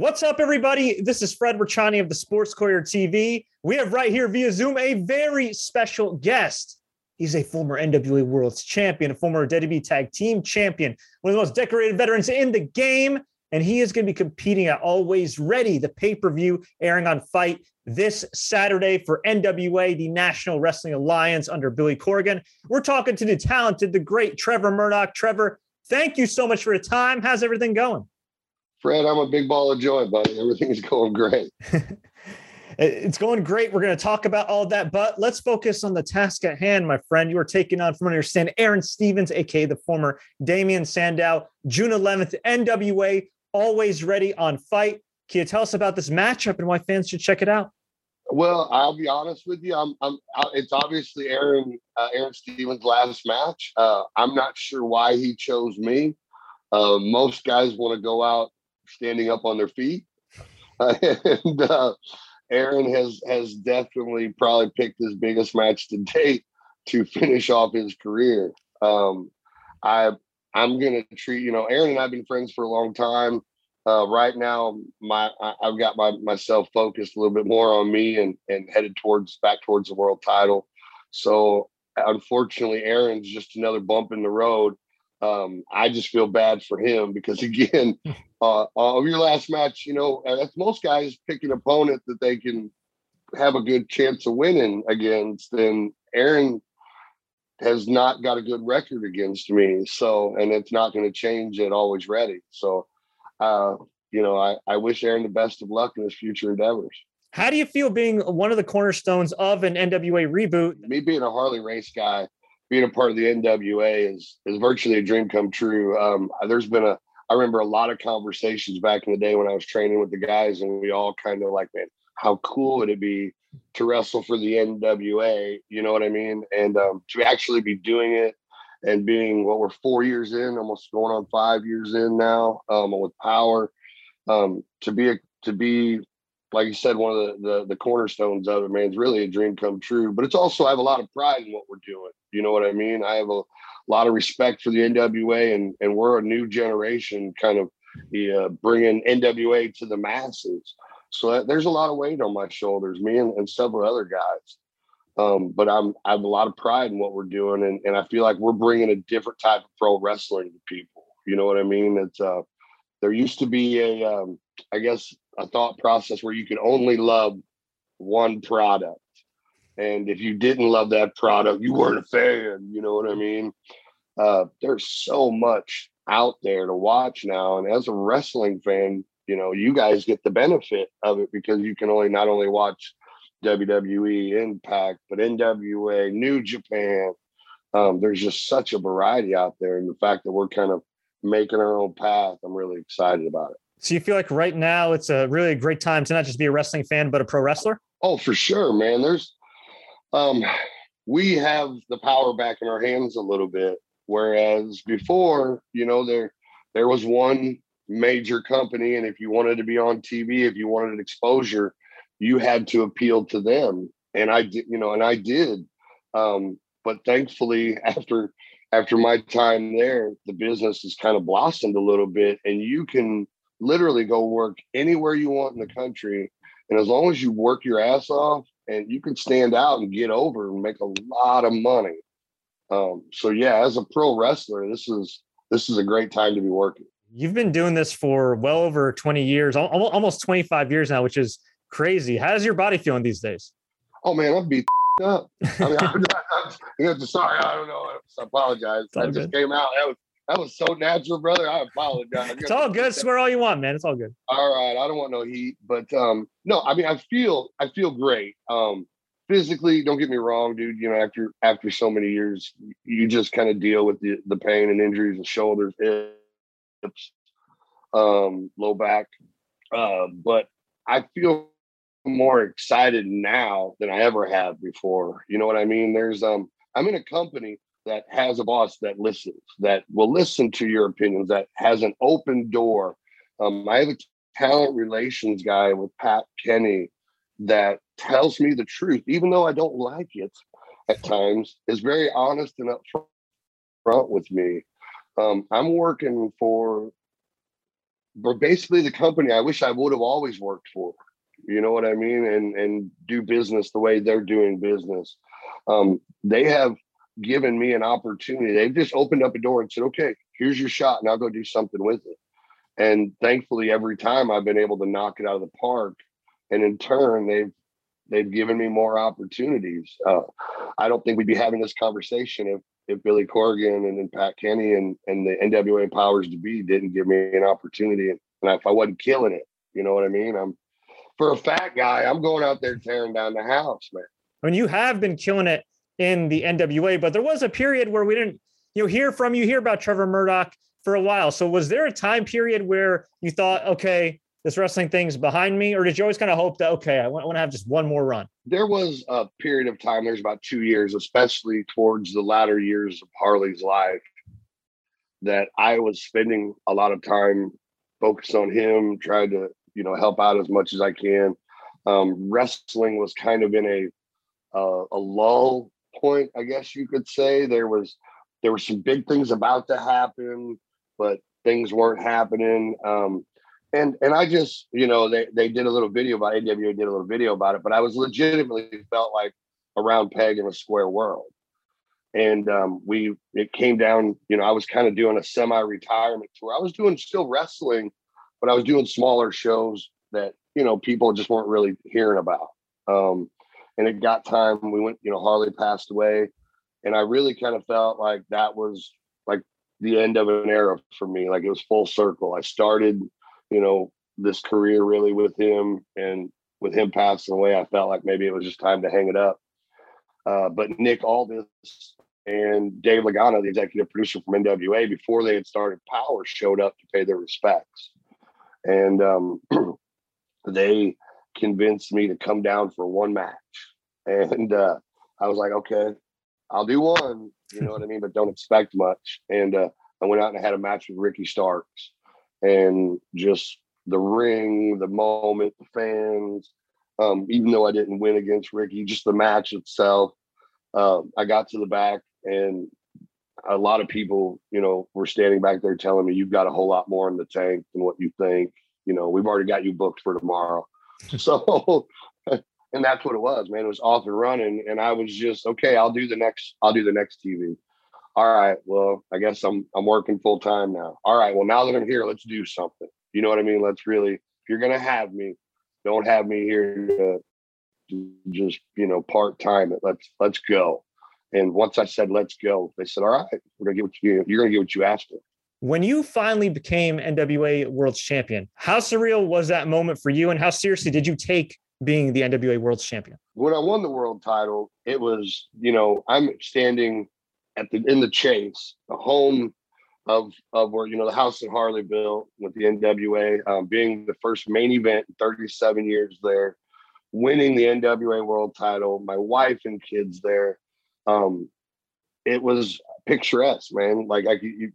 What's up, everybody? This is Fred Rachani of the Sports Courier TV. We have right here via Zoom a very special guest. He's a former NWA World's Champion, a former WWE Tag Team Champion, one of the most decorated veterans in the game. And he is going to be competing at Always Ready, the pay per view airing on FITE this Saturday for NWA, the National Wrestling Alliance under Billy Corgan. We're talking to the talented, the great Trevor Murdoch. Trevor, thank you so much for your time. How's everything going? Fred, I'm a big ball of joy, buddy. Everything's going great. it's going great. We're going to talk about all that, but let's focus on the task at hand, my friend. You are taking on, from what I understand, Aaron Stevens, aka the former Damien Sandow, June 11th, NWA, always ready on FITE. Can you tell us about this matchup and why fans should check it out? Well, I'll be honest with you. I'm, I'm. It's obviously Aaron, uh, Aaron Stevens' last match. Uh, I'm not sure why he chose me. Uh, most guys want to go out standing up on their feet. And uh, Aaron has has definitely probably picked his biggest match to date to finish off his career. Um, I I'm gonna treat you know Aaron and I've been friends for a long time. Uh, right now, my I, have got my myself focused a little bit more on me and and headed towards back towards the world title. So unfortunately, Aaron's just another bump in the road um, I just feel bad for him because again, uh, of your last match, you know, that's most guys pick an opponent that they can have a good chance of winning against. And Aaron has not got a good record against me, so and it's not going to change at always ready. So, uh, you know, I, I wish Aaron the best of luck in his future endeavors. How do you feel being one of the cornerstones of an NWA reboot? Me being a Harley Race guy, being a part of the NWA is is virtually a dream come true. Um, there's been a I remember a lot of conversations back in the day when I was training with the guys, and we all kind of like, man, how cool would it be to wrestle for the NWA? You know what I mean? And um, to actually be doing it and being what well, we're four years in, almost going on five years in now um, with Power. Um, to be a, to be like you said, one of the, the, the cornerstones of it, man, it's really a dream come true. But it's also I have a lot of pride in what we're doing. You know what I mean? I have a lot of respect for the NWA, and and we're a new generation, kind of uh, bringing NWA to the masses. So that, there's a lot of weight on my shoulders, me and, and several other guys. Um, but I'm I have a lot of pride in what we're doing, and, and I feel like we're bringing a different type of pro wrestling to people. You know what I mean? It's uh, there used to be a um, I guess a thought process where you could only love one product. And if you didn't love that product, you weren't a fan. You know what I mean? Uh, there's so much out there to watch now. And as a wrestling fan, you know, you guys get the benefit of it because you can only not only watch WWE Impact, but NWA, New Japan. Um, there's just such a variety out there. And the fact that we're kind of making our own path, I'm really excited about it. So you feel like right now it's a really great time to not just be a wrestling fan, but a pro wrestler? Oh, for sure, man. There's um we have the power back in our hands a little bit. Whereas before, you know, there there was one major company, and if you wanted to be on TV, if you wanted exposure, you had to appeal to them. And I did, you know, and I did. Um, but thankfully, after after my time there, the business has kind of blossomed a little bit, and you can literally go work anywhere you want in the country. And as long as you work your ass off and you can stand out and get over and make a lot of money. Um, so yeah, as a pro wrestler, this is this is a great time to be working. You've been doing this for well over 20 years, almost 25 years now, which is crazy. How's your body feeling these days? Oh man, I'm beat up. I mean, I'm, I'm, I'm, sorry, I don't know. I apologize. I just good. came out. That was that was so natural, brother. I apologize. It's all good. Swear all you want, man. It's all good. All right. I don't want no heat, but um, no, I mean, I feel, I feel great. Um, physically, don't get me wrong, dude. You know, after after so many years, you just kind of deal with the the pain and injuries and shoulders, hips, um, low back. Uh, but I feel more excited now than I ever have before. You know what I mean? There's um, I'm in a company that has a boss that listens, that will listen to your opinions, that has an open door. Um, I have a talent relations guy with Pat Kenney that tells me the truth, even though I don't like it at times, is very honest and upfront with me. Um, I'm working for but basically the company I wish I would have always worked for. You know what I mean? And and do business the way they're doing business. Um, they have given me an opportunity. They've just opened up a door and said, "Okay, here's your shot, and I'll go do something with it." And thankfully, every time I've been able to knock it out of the park, and in turn, they've they've given me more opportunities. Uh, I don't think we'd be having this conversation if if Billy Corgan and then Pat Kenney and and the NWA powers to be didn't give me an opportunity, and if I wasn't killing it, you know what I mean? I'm for a fat guy, I'm going out there tearing down the house, man. I mean, you have been killing it in the NWA, but there was a period where we didn't, you know, hear from you, hear about Trevor Murdoch for a while. So was there a time period where you thought, okay, this wrestling thing's behind me, or did you always kind of hope that okay, I want, I want to have just one more run? There was a period of time. There's about two years, especially towards the latter years of Harley's life, that I was spending a lot of time focused on him, trying to you know help out as much as I can. Um, wrestling was kind of in a uh, a lull point, I guess you could say. There was there were some big things about to happen, but things weren't happening. Um, and and I just you know they they did a little video about AWA did a little video about it, but I was legitimately felt like a round peg in a square world. And um, we it came down, you know, I was kind of doing a semi-retirement tour. I was doing still wrestling, but I was doing smaller shows that you know people just weren't really hearing about. Um, and it got time. We went, you know, Harley passed away, and I really kind of felt like that was like the end of an era for me. Like it was full circle. I started, you know, this career really with him, and with him passing away, I felt like maybe it was just time to hang it up. Uh, but Nick Aldis and Dave Lagana, the executive producer from NWA, before they had started Power, showed up to pay their respects and um, they convinced me to come down for one match. And uh, I was like, okay, I'll do one. You know what I mean? But don't expect much. And uh, I went out and I had a match with Ricky Starks, and just the ring, the moment, the fans. Um, even though I didn't win against Ricky, just the match itself. Um, I got to the back and a lot of people, you know, were standing back there telling me you've got a whole lot more in the tank than what you think. You know, we've already got you booked for tomorrow. so, and that's what it was, man. It was off and running, and I was just okay. I'll do the next. I'll do the next TV. All right. Well, I guess I'm I'm working full time now. All right. Well, now that I'm here, let's do something. You know what I mean? Let's really. If you're gonna have me, don't have me here to just you know part time it. Let's let's go. And once I said, let's go, they said, all right, we're to get what you, you're to get what you asked for. When you finally became NWA World Champion, how surreal was that moment for you? And how seriously did you take being the NWA World Champion? When I won the world title, it was, you know, I'm standing at the, in the chase, the home of, of where, you know, the house that Harley built with the NWA, um, being the first main event in 37 years there, winning the NWA world title, my wife and kids there um, it was picturesque, man. Like I, you,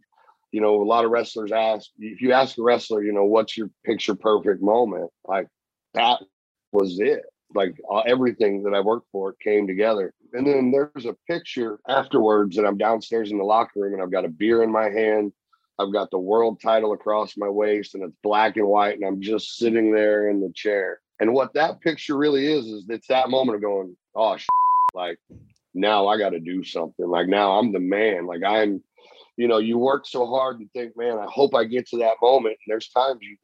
you know, a lot of wrestlers ask if you ask a wrestler, you know, what's your picture perfect moment? Like that was it. Like everything that I worked for came together. And then there's a picture afterwards that I'm downstairs in the locker room and I've got a beer in my hand. I've got the world title across my waist and it's black and white and I'm just sitting there in the chair. And what that picture really is is it's that moment of going, oh, like now I got to do something. Like now I'm the man. Like I'm, you know, you work so hard and think, man, I hope I get to that moment. And there's times you,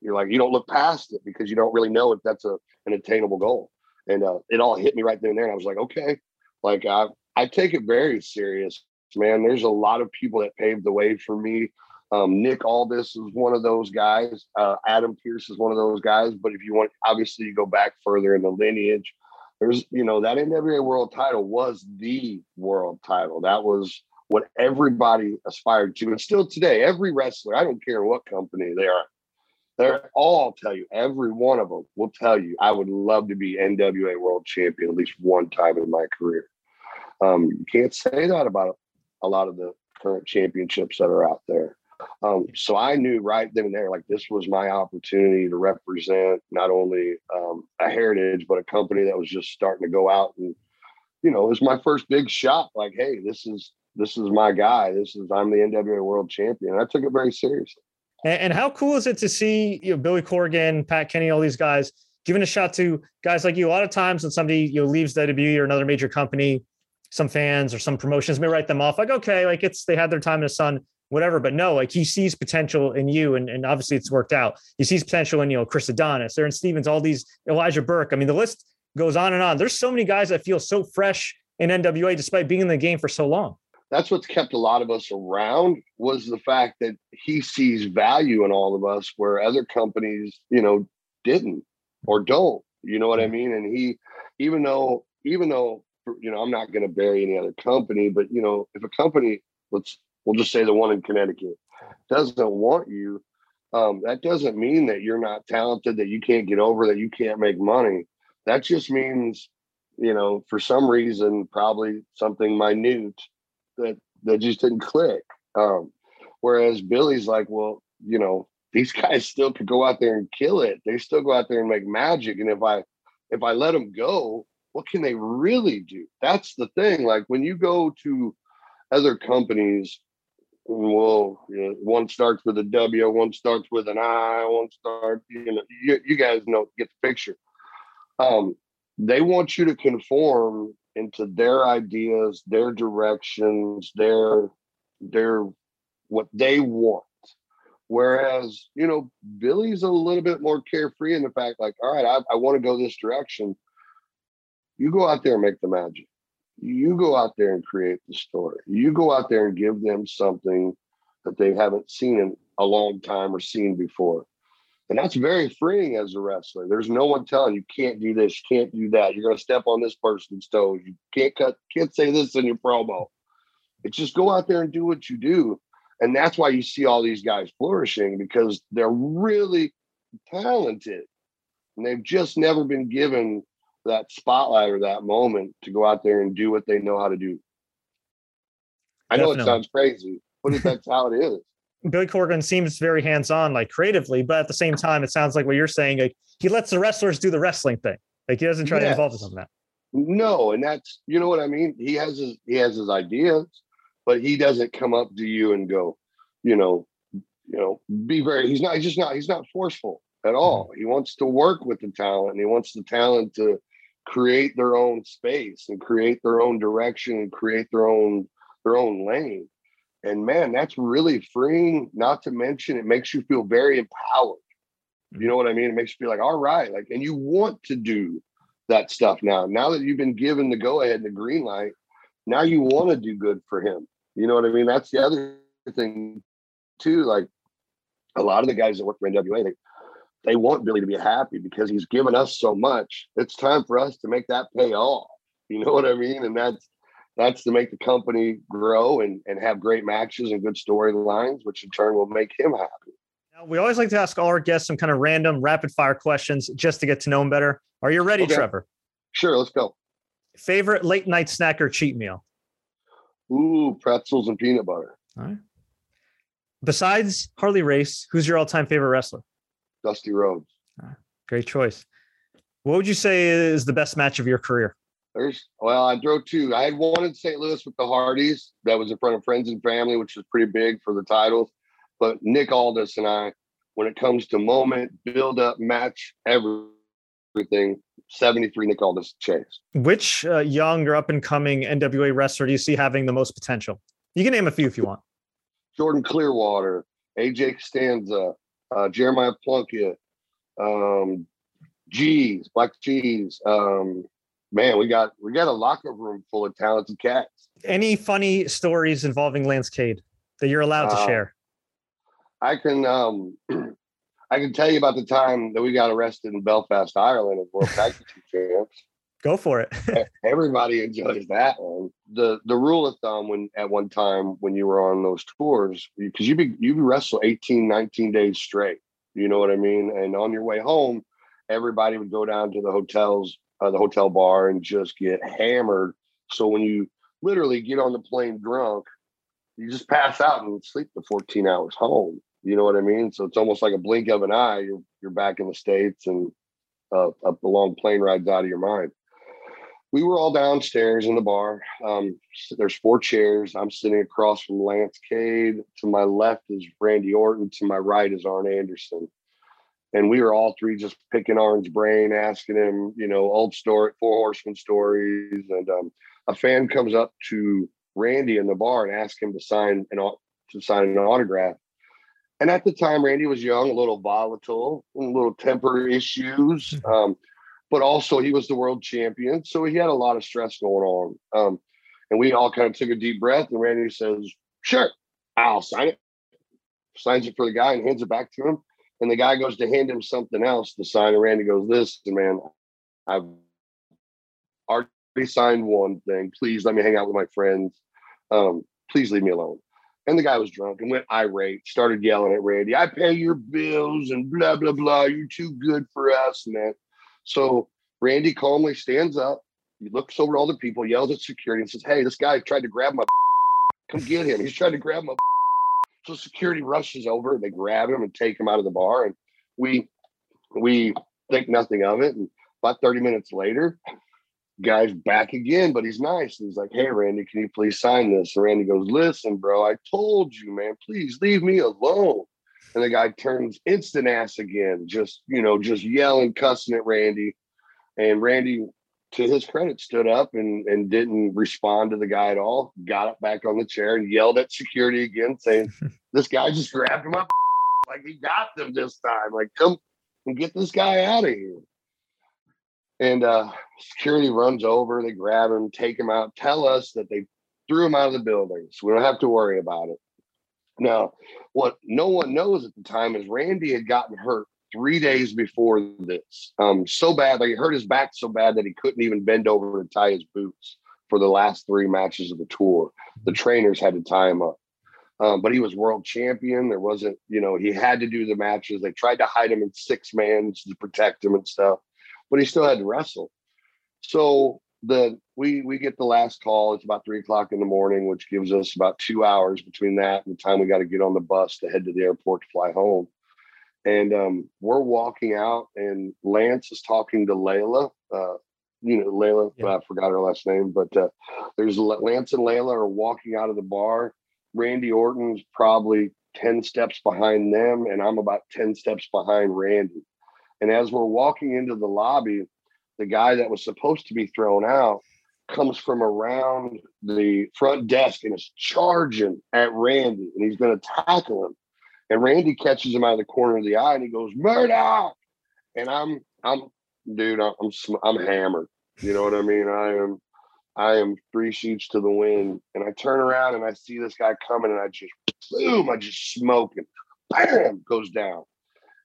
you're like, you don't look past it because you don't really know if that's a an attainable goal. And uh, it all hit me right then and there. And I was like, okay, like I I take it very serious, man. There's a lot of people that paved the way for me. Um, Nick Aldis is one of those guys. Uh, Adam Pearce is one of those guys. But if you want, obviously, you go back further in the lineage there's you know that NWA world title was the world title. That was what everybody aspired to, and still today, every wrestler, I don't care what company they are, they're all tell you, every one of them will tell you, I would love to be NWA world champion at least one time in my career. Um, you can't say that about a lot of the current championships that are out there. Um, so I knew right then and there, like this was my opportunity to represent not only um, a heritage, but a company that was just starting to go out and, you know, it was my first big shot. Like, hey, this is this is my guy. This is I'm the NWA World Champion. I took it very seriously. And, and how cool is it to see you know Billy Corgan, Pat Kenney, all these guys giving a shot to guys like you? A lot of times when somebody you know leaves WWE or another major company, some fans or some promotions may write them off like, okay, like it's they had their time in the sun, whatever. But no, like he sees potential in you, and, and obviously it's worked out. He sees potential in you know Chris Adonis, Aaron Stevens, all these Elijah Burke. I mean, the list goes on and on. There's so many guys that feel so fresh in NWA despite being in the game for so long that's what's kept a lot of us around was the fact that he sees value in all of us where other companies you know didn't or don't you know what i mean? And he even though even though you know i'm not going to bury any other company but you know if a company let's we'll just say the one in connecticut doesn't want you um, that doesn't mean that you're not talented that you can't get over that you can't make money. That just means you know for some reason probably something minute that that just didn't click. Um, whereas Billy's like, well, you know, these guys still could go out there and kill it. They still go out there and make magic. And if I if I let them go, what can they really do? That's the thing. Like when you go to other companies, well, one starts with a W, one starts with an I, one starts, you know, you, you guys know get the picture. Um, they want you to conform into their ideas, their directions, their their what they want. Whereas, you know, Billy's a little bit more carefree in the fact, like, all right, I, I want to go this direction. You go out there and make the magic. You go out there and create the story. You go out there and give them something that they haven't seen in a long time or seen before. And that's very freeing as a wrestler. There's no one telling you can't do this, you can't do that. You're going to step on this person's toes. You can't cut, can't say this in your promo. It's just go out there and do what you do. And that's why you see all these guys flourishing because they're really talented. And they've just never been given that spotlight or that moment to go out there and do what they know how to do. I Definitely. know it sounds crazy, but that's how it is. Billy Corgan seems very hands on, like creatively, but at the same time, it sounds like what you're saying. Like he lets the wrestlers do the wrestling thing. Like he doesn't try yes. to involve us in that. No, and that's you know what I mean. He has his he has his ideas, but he doesn't come up to you and go, you know, you know, be very. He's not. He's just not. He's not forceful at all. Mm-hmm. He wants to work with the talent, and he wants the talent to create their own space and create their own direction and create their own their own lane and man, that's really freeing. Not to mention, it makes you feel very empowered. You know what I mean? It makes you feel like, all right, like, and you want to do that stuff now. Now that you've been given the go ahead and the green light, now you want to do good for him. You know what I mean? That's the other thing too. Like a lot of the guys that work for NWA, they they want Billy to be happy because he's given us so much. It's time for us to make that pay off. You know what I mean? And that's that's to make the company grow and, and have great matches and good storylines, which in turn will make him happy. Now, we always like to ask all our guests some kind of random rapid fire questions just to get to know them better. Are you ready, okay. Trevor? Sure, let's go. Favorite late night snack or cheat meal? Ooh, pretzels and peanut butter. All right. Besides Harley Race, who's your all time favorite wrestler? Dusty Rhodes. Right. Great choice. What would you say is the best match of your career? There's well, I drove two. I had one in St. Louis with the Hardys that was in front of friends and family, which was pretty big for the titles. But Nick Aldis and I, when it comes to moment, build up, match, everything, 73 Nick Aldis chase. Which uh, young or up and coming NWA wrestler do you see having the most potential? You can name a few if you want. Jordan Clearwater, AJ Cazana, uh, Jeremiah Plunkett, um, G's, Black Cheese, um, man, we got we got a locker room full of talented cats. Any funny stories involving Lance Cade that you're allowed to uh, share? I can um I can tell you about the time that we got arrested in Belfast, Ireland as World Tag Team Champs. Go for it. Everybody enjoys that one. The the rule of thumb when at one time when you were on those tours, because you be you be wrestle 18, 19 days straight. You know what I mean? And on your way home, everybody would go down to the hotels uh, the hotel bar and just get hammered. So when you literally get on the plane drunk, you just pass out and sleep the 14 hours home. You know what I mean? So it's almost like a blink of an eye. You're you're back in the states and uh, the long plane rides out of your mind. we were all downstairs in the bar. Um, there's four chairs. I'm sitting across from Lance Cade. To my left is Randy Orton. To my right is Arn Anderson. And we were all three just picking Arn's brain, asking him, you know, old story, four horsemen stories. And um, a fan comes up to Randy in the bar and asks him to sign an to sign an autograph. And at the time, Randy was young, a little volatile, a little temper issues. Hmm. Um, but also he was the world champion. So he had a lot of stress going on. Um, and we all kind of took a deep breath, and Randy says, Sure, I'll sign it. Signs it for the guy and hands it back to him. And the guy goes to hand him something else to sign. And Randy goes, Listen, man, I've already signed one thing. Please let me hang out with my friends. Um, please leave me alone. And the guy was drunk and went irate, started yelling at Randy, I pay your bills and blah, blah, blah. You're too good for us. That. So Randy calmly stands up, he looks over all the people, yells at security, and says, Hey, this guy tried to grab my come get him. He's trying to grab my so security rushes over and they grab him and take him out of the bar. And we we think nothing of it. And about 30 minutes later, guy's back again, but he's nice. And He's like, Hey, Randy, can you please sign this? And Randy goes, Listen, bro, I told you, man, please leave me alone. And the guy turns instant ass again, just, you know, just yelling, cussing at Randy. And Randy, to his credit, stood up and, and didn't respond to the guy at all, got up back on the chair and yelled at security again, saying, This guy just grabbed him up like he got them this time. Like, come and get this guy out of here. And uh, security runs over, they grab him, take him out, tell us that they threw him out of the building. So we don't have to worry about it. Now, what no one knows at the time is Randy had gotten hurt three days before this. Um, so bad, like he hurt his back so bad that he couldn't even bend over to tie his boots for the last three matches of the tour. The trainers had to tie him up. Um, but he was world champion. There wasn't, you know, he had to do the matches. They tried to hide him in six mans to protect him and stuff, but he still had to wrestle. So the we we get the last call. It's about three o'clock in the morning, which gives us about two hours between that and the time we got to get on the bus to head to the airport to fly home. And um, we're walking out, and Lance is talking to Layla. Uh, you know, Layla. Yeah. I forgot her last name, but uh, there's Lance and Layla are walking out of the bar. Randy Orton's probably ten steps behind them, and I'm about ten steps behind Randy. And as we're walking into the lobby, the guy that was supposed to be thrown out comes from around the front desk and is charging at Randy and he's going to tackle him. And Randy catches him out of the corner of the eye and he goes, Murdoch. And I'm, I'm, dude, I'm, I'm hammered. You know what I mean? I am, I am three sheets to the wind. And I turn around and I see this guy coming and I just, boom, I just smoke him. Bam, goes down.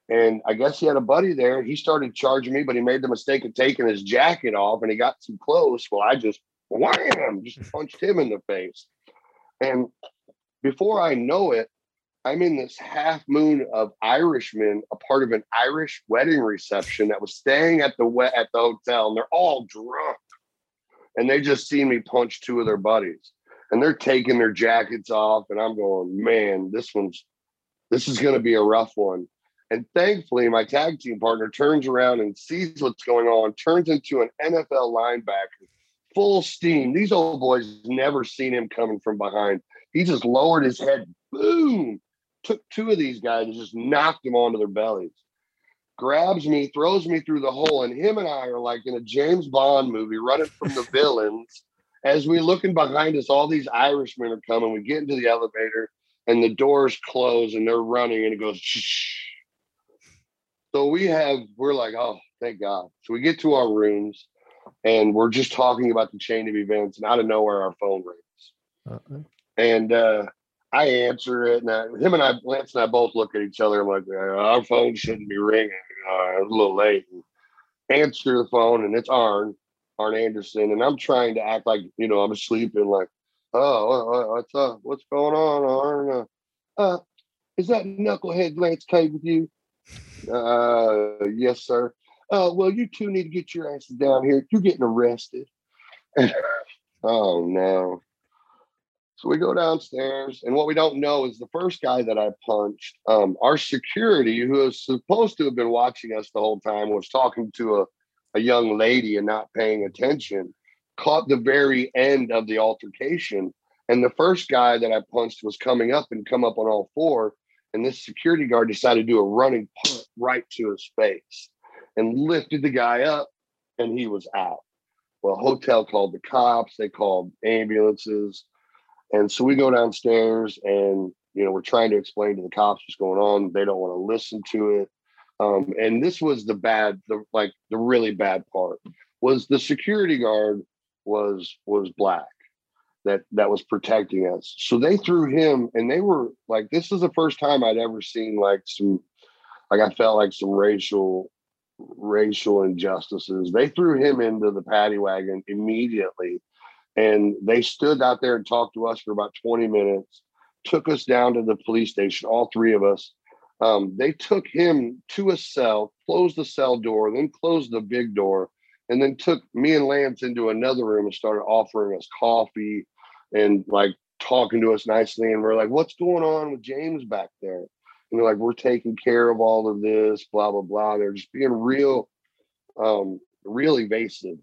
And I guess he had a buddy there. He started charging me, but he made the mistake of taking his jacket off and he got too close. Well, I just wham, just punched him in the face. And before I know it, I'm in this half moon of Irishmen, a part of an Irish wedding reception that was staying at the at the hotel, and they're all drunk. And they just see me punch two of their buddies. And they're taking their jackets off, and I'm going, man, this one's this is gonna be a rough one. And thankfully, my tag team partner turns around and sees what's going on, turns into an NFL linebacker, full steam. These old boys never seen him coming from behind. He just lowered his head, boom, took two of these guys and just knocked them onto their bellies. Grabs me, throws me through the hole, and him and I are like in a James Bond movie running from the villains. As we looking behind us, all these Irishmen are coming. We get into the elevator and the doors close and they're running and it goes shh so we have, we're like, oh, thank God. So we get to our rooms and we're just talking about the chain of events, and out of nowhere, our phone rings. Uh-huh. And uh, I answer it, and I, him and I, Lance and I both look at each other. Like, our phone shouldn't be ringing. Uh, it's a little late. And answer the phone, and it's Arn, Arn Anderson, and I'm trying to act like you know I'm asleep and like, oh, what's up? What's going on, Arn? Uh, uh, is that knucklehead Lance Cade with you? Uh, yes, sir. Uh, well, you two need to get your asses down here. You're getting arrested. oh no. So we go downstairs, and what we don't know is the first guy that I punched, um, our security, who was supposed to have been watching us the whole time, was talking to a, a young lady and not paying attention. caught the very end of the altercation. And the first guy that I punched was coming up and come up on all four. And this security guard decided to do a running punt right to his face and lifted the guy up, and he was out. Well, hotel called the cops, they called ambulances. And so we go downstairs and you know, we're trying to explain to the cops what's going on. They don't want to listen to it. Um, and this was the bad, the like the really bad part was the security guard was was black that that was protecting us. So they threw him, and they were like, this is the first time I'd ever seen like some, like I felt like some racial racial injustices. They threw him into the paddy wagon immediately, and they stood out there and talked to us for about twenty minutes. Took us down to the police station, all three of us. Um, they took him to a cell, closed the cell door, then closed the big door, and then took me and Lance into another room and started offering us coffee and like talking to us nicely. And we're like, what's going on with James back there? And they're like, we're taking care of all of this, blah, blah, blah. They're just being real, um, real evasive.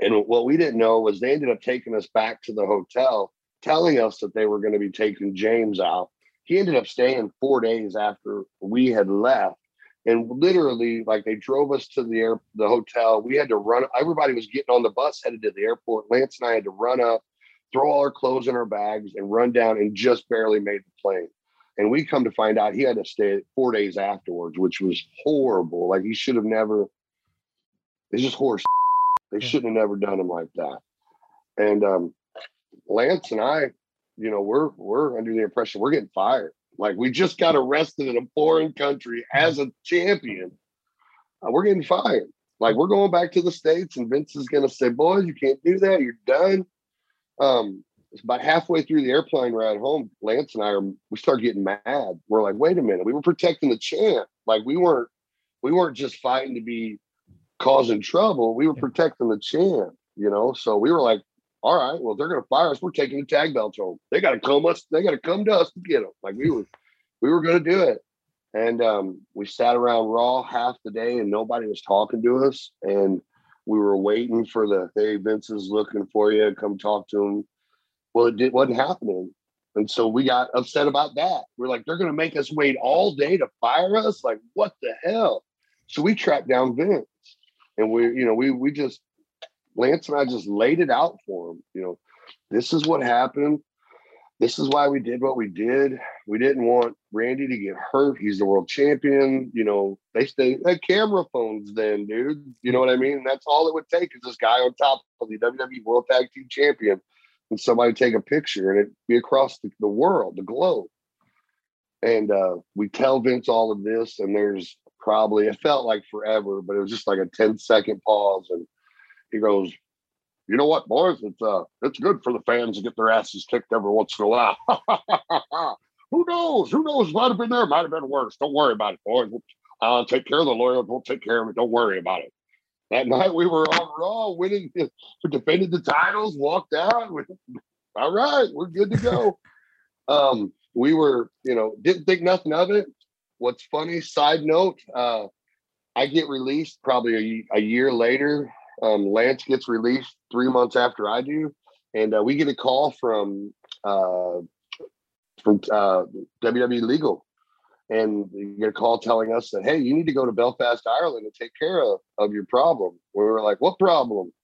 And what we didn't know was they ended up taking us back to the hotel, telling us that they were going to be taking James out. He ended up staying four days after we had left. And literally like they drove us to the air the hotel. We had to run everybody was getting on the bus headed to the airport. Lance and i had to run up throw all our clothes in our bags and run down and just barely made the plane. And we come to find out he had to stay four days afterwards which was horrible. Like he should have never it's just horse they shouldn't have never done him like that and um lance and i you know we're we're under the impression we're getting fired like we just got arrested in a foreign country as a champion. Uh, we're getting fired. Like we're going back to the states, and Vince is going to say, "Boys, you can't do that. You're done." Um, it's about halfway through the airplane ride home. Lance and I are we start getting mad. We're like, "Wait a minute, we were protecting the champ. Like we weren't we weren't just fighting to be causing trouble. We were protecting the champ." You know, so we were like, all right, well, they're going to fire us. We're taking the tag belts home. They got to come us. They got to come to us to get them. Like we were, we were going to do it. And um, we sat around Raw half the day, and nobody was talking to us. And we were waiting for the hey, Vince is looking for you. Come talk to him. Well, it did, wasn't happening. And so we got upset about that. We're like, they're going to make us wait all day to fire us. Like, what the hell? So we tracked down Vince, and we, you know, we we just Lance and I just laid it out for him. You know, this is what happened. This is why we did what we did. We didn't want Randy to get hurt. He's the world champion. You know, they stay had camera phones then, dude. You know what I mean? That's all it would take is this guy on top of the WWE World Tag Team Champion and somebody take a picture and it be across the, the world, the globe. And uh, we tell Vince all of this, and there's probably it felt like forever, but it was just like a 10 second pause and he goes, you know what, boys? It's uh, it's good for the fans to get their asses kicked every once in a while. Who knows? Who knows? Might have been there. Might have been worse. Don't worry about it, boys. I'll take care of the lawyers. We'll take care of it. Don't worry about it. That night we were on Raw, winning, defended the titles, walked out. All right, we're good to go. um, we were, you know, didn't think nothing of it. What's funny? Side note: uh, I get released probably a, a year later um, Lance gets released three months after I do, and uh, we get a call from uh, from uh, WWE Legal, and you get a call telling us that hey, you need to go to Belfast, Ireland, and take care of, of your problem. We were like, what problem?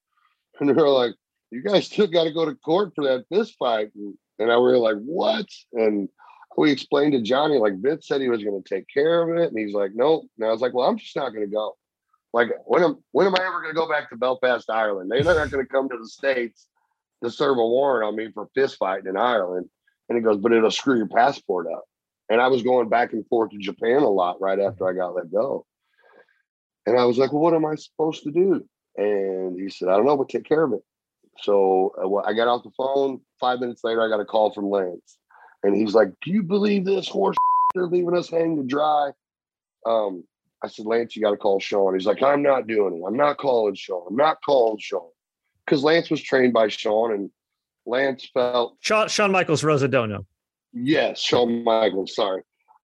And they were like, you guys still got to go to court for that fist fight, and, and I were like, what? And we explained to Johnny like Vince said he was going to take care of it, and he's like, nope. And I was like, well, I'm just not going to go. Like, when am when am I ever going to go back to Belfast, Ireland? They're not going to come to the states to serve a warrant on me for fist fighting in Ireland. And he goes, but it'll screw your passport up. And I was going back and forth to Japan a lot right after I got let go. And I was like, well, what am I supposed to do? And he said, I don't know, but take care of it. So uh, I got off the phone. Five minutes later, I got a call from Lance. And he's like, Do you believe this horse? They're leaving us hanging to dry. Um, I said, Lance, you got to call Shawn. He's like, I'm not doing it. I'm not calling Shawn. I'm not calling Shawn. Because Lance was trained by Shawn and Lance felt. Sean, Shawn Michaels Rosadono. Yes, Shawn Michaels. Sorry.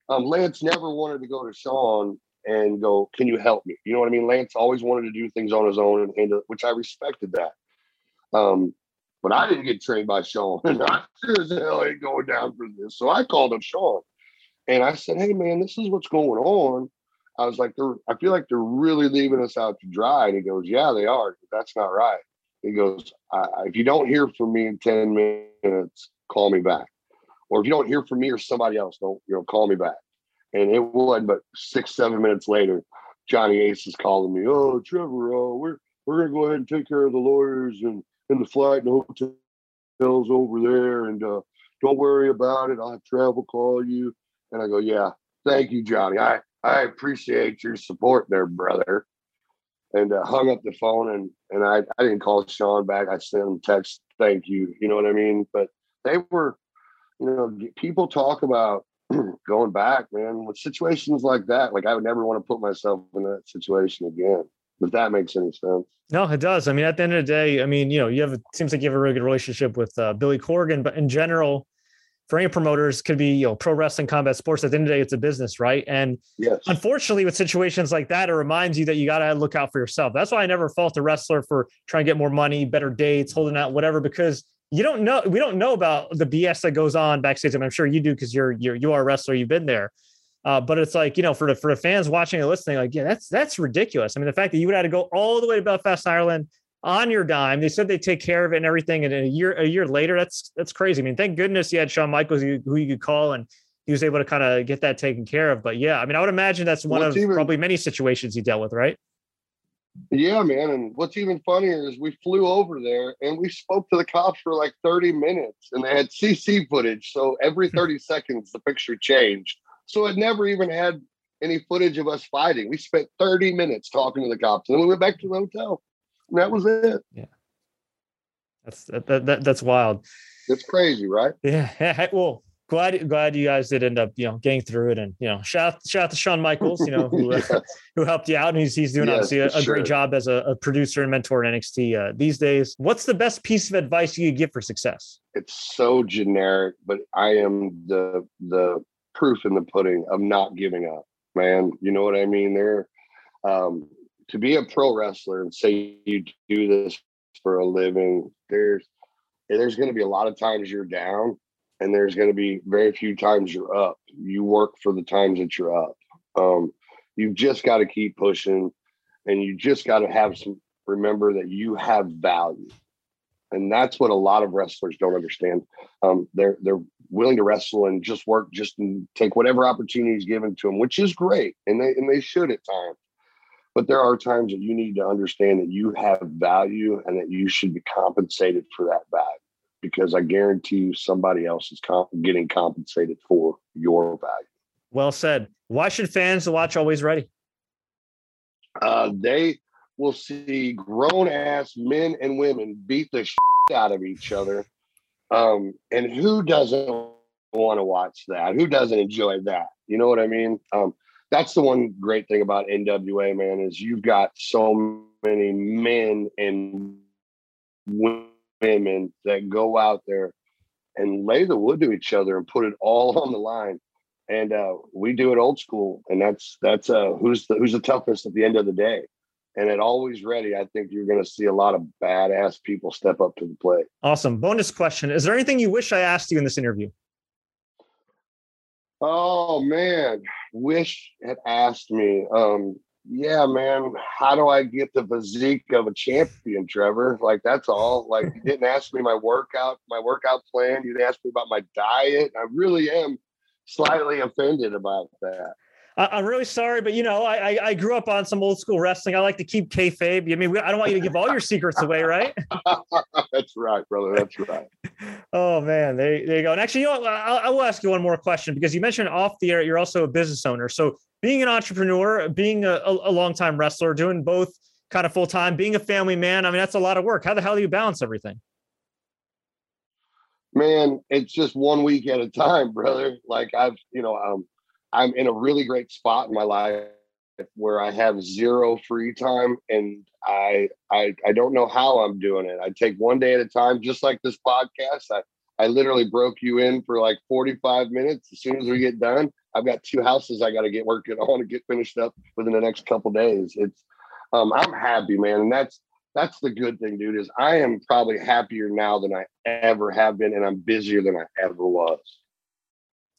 Um, Lance never wanted to go to Shawn and go, Can you help me? You know what I mean? Lance always wanted to do things on his own, and, and which I respected that. Um, but I didn't get trained by Shawn, and I sure as hell ain't going down for this. So I called up Shawn, and I said, "Hey, man, this is what's going on." I was like, "They're, I feel like they're really leaving us out to dry." And he goes, "Yeah, they are. That's not right." He goes, "If you don't hear from me in ten minutes, call me back, or if you don't hear from me or somebody else, don't you know, call me back." And it wasn't but six, seven minutes later, Johnny Ace is calling me. Oh, Trevor, oh, we're we're gonna go ahead and take care of the lawyers and and the flight and the hotels over there, and uh, don't worry about it. I'll have travel call you. And I go, yeah, thank you, Johnny. I I appreciate your support there, brother. And uh, hung up the phone, and and I I didn't call Shawn back. I sent him text, thank you. You know what I mean? But they were, you know, people talk about going back, man, with situations like that, like I would never want to put myself in that situation again. If that makes any sense. No, it does. I mean, at the end of the day, I mean, you know, you have it seems like you have a really good relationship with uh, Billy Corgan, but in general, for any promoters, could be you know pro wrestling, combat sports. At the end of the day, it's a business, right? And yes. unfortunately, with situations like that, it reminds you that you got to look out for yourself. That's why I never fault a wrestler for trying to get more money, better dates, holding out, whatever, because you don't know we don't know about the BS that goes on backstage. I mean, I'm sure you do because you're you're you are a wrestler, you've been there. Uh, but it's like you know, for the for the fans watching and listening, like yeah, that's that's ridiculous. I mean, the fact that you would have to go all the way to Belfast, Ireland, on your dime. They said they take care of it and everything, and a year a year later, that's that's crazy. I mean, thank goodness you had Shawn Michaels who you could call and he was able to kind of get that taken care of. But yeah, I mean, I would imagine that's one What's of even, probably many situations he dealt with, right? Yeah, man. And what's even funnier is we flew over there and we spoke to the cops for like 30 minutes and they had CC footage. So every 30 seconds, the picture changed. So it never even had any footage of us fighting. We spent 30 minutes talking to the cops and then we went back to the hotel. And that was it. Yeah. That's that, that that's wild. It's crazy, right? Yeah. Well, glad glad you guys did end up you know getting through it and you know shout shout out to Shawn Michaels you know who yes. uh, who helped you out and he's he's doing yes, obviously a, a sure. great job as a, a, producer and mentor in NXT uh, these days. What's the best piece of advice you could give for success? It's so generic, but I am the the proof in the pudding of not giving up, man. You know what I mean? There, um, to be a pro wrestler and say you do this for a living, there's there's going to be a lot of times you're down and there's going to be very few times you're up. You work for the times that you're up. Um, you've just got to keep pushing, and you just got to have some. Remember that you have value, and that's what a lot of wrestlers don't understand. Um, they're they're willing to wrestle and just work, just take whatever opportunity is given to them, which is great, and they and they should at times. But there are times that you need to understand that you have value and that you should be compensated for that value because I guarantee you somebody else is comp- getting compensated for your value. Well said. Why should fans watch Always Ready? Uh, they will see grown ass men and women beat the shit out of each other. Um, and who doesn't want to watch that? Who doesn't enjoy that? You know what I mean? Um, that's the one great thing about NWA, man, is you've got so many men and women that go out there and lay the wood to each other and put it all on the line. And uh, we do it old school, and that's that's uh, who's the who's the toughest at the end of the day. And at always ready, I think you're going to see a lot of badass people step up to the plate. Awesome. Bonus question: Is there anything you wish I asked you in this interview? Oh man, wish had asked me. Um, yeah, man, how do I get the physique of a champion, Trevor? Like that's all. Like you didn't ask me my workout, my workout plan. You didn't ask me about my diet. I really am slightly offended about that. I'm really sorry, but you know, I, I grew up on some old school wrestling. I like to keep kayfabe. I mean, I don't want you to give all your secrets away, right? That's right, brother. That's right. oh man, there, there you go. And actually, you know, I'll, I will ask you one more question because you mentioned off the air you're also a business owner. So being an entrepreneur, being a, a long time wrestler, doing both kind of full time, being a family man. I mean, that's a lot of work. How the hell do you balance everything? Man, it's just one week at a time, brother. Like I've, you know, um, I'm in a really great spot in my life where I have zero free time and I I I don't know how I'm doing it. I take one day at a time, just like this podcast. I I literally broke you in for like 45 minutes. As soon as we get done, I've got two houses I got to get working on to get finished up within the next couple days. It's um, I'm happy, man, and that's that's the good thing, dude. Is I am probably happier now than I ever have been, and I'm busier than I ever was.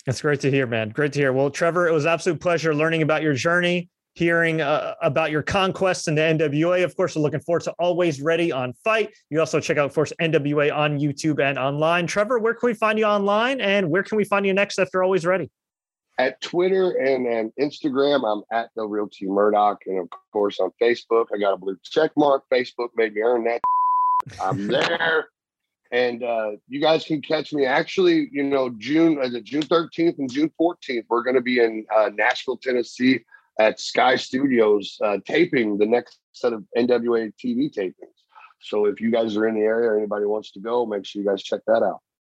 That's great to hear, man. Great to hear. Well, Trevor, it was absolute pleasure learning about your journey, hearing uh, about your conquests in the NWA. Of course, we're looking forward to Always Ready on FITE. You also check out, of course, NWA on YouTube and online. Trevor, where can we find you online, and where can we find you next after Always Ready? At Twitter and, and Instagram, I'm at the Real T Murdoch, and of course on Facebook, I got a blue check mark. Facebook made me earn that. I'm there. And uh, you guys can catch me actually, you know, June, is it June 13th and June 14th? We're going to be in uh, Nashville, Tennessee at Sky Studios uh, taping the next set of NWA TV tapings. So if you guys are in the area or anybody wants to go, make sure you guys check that out.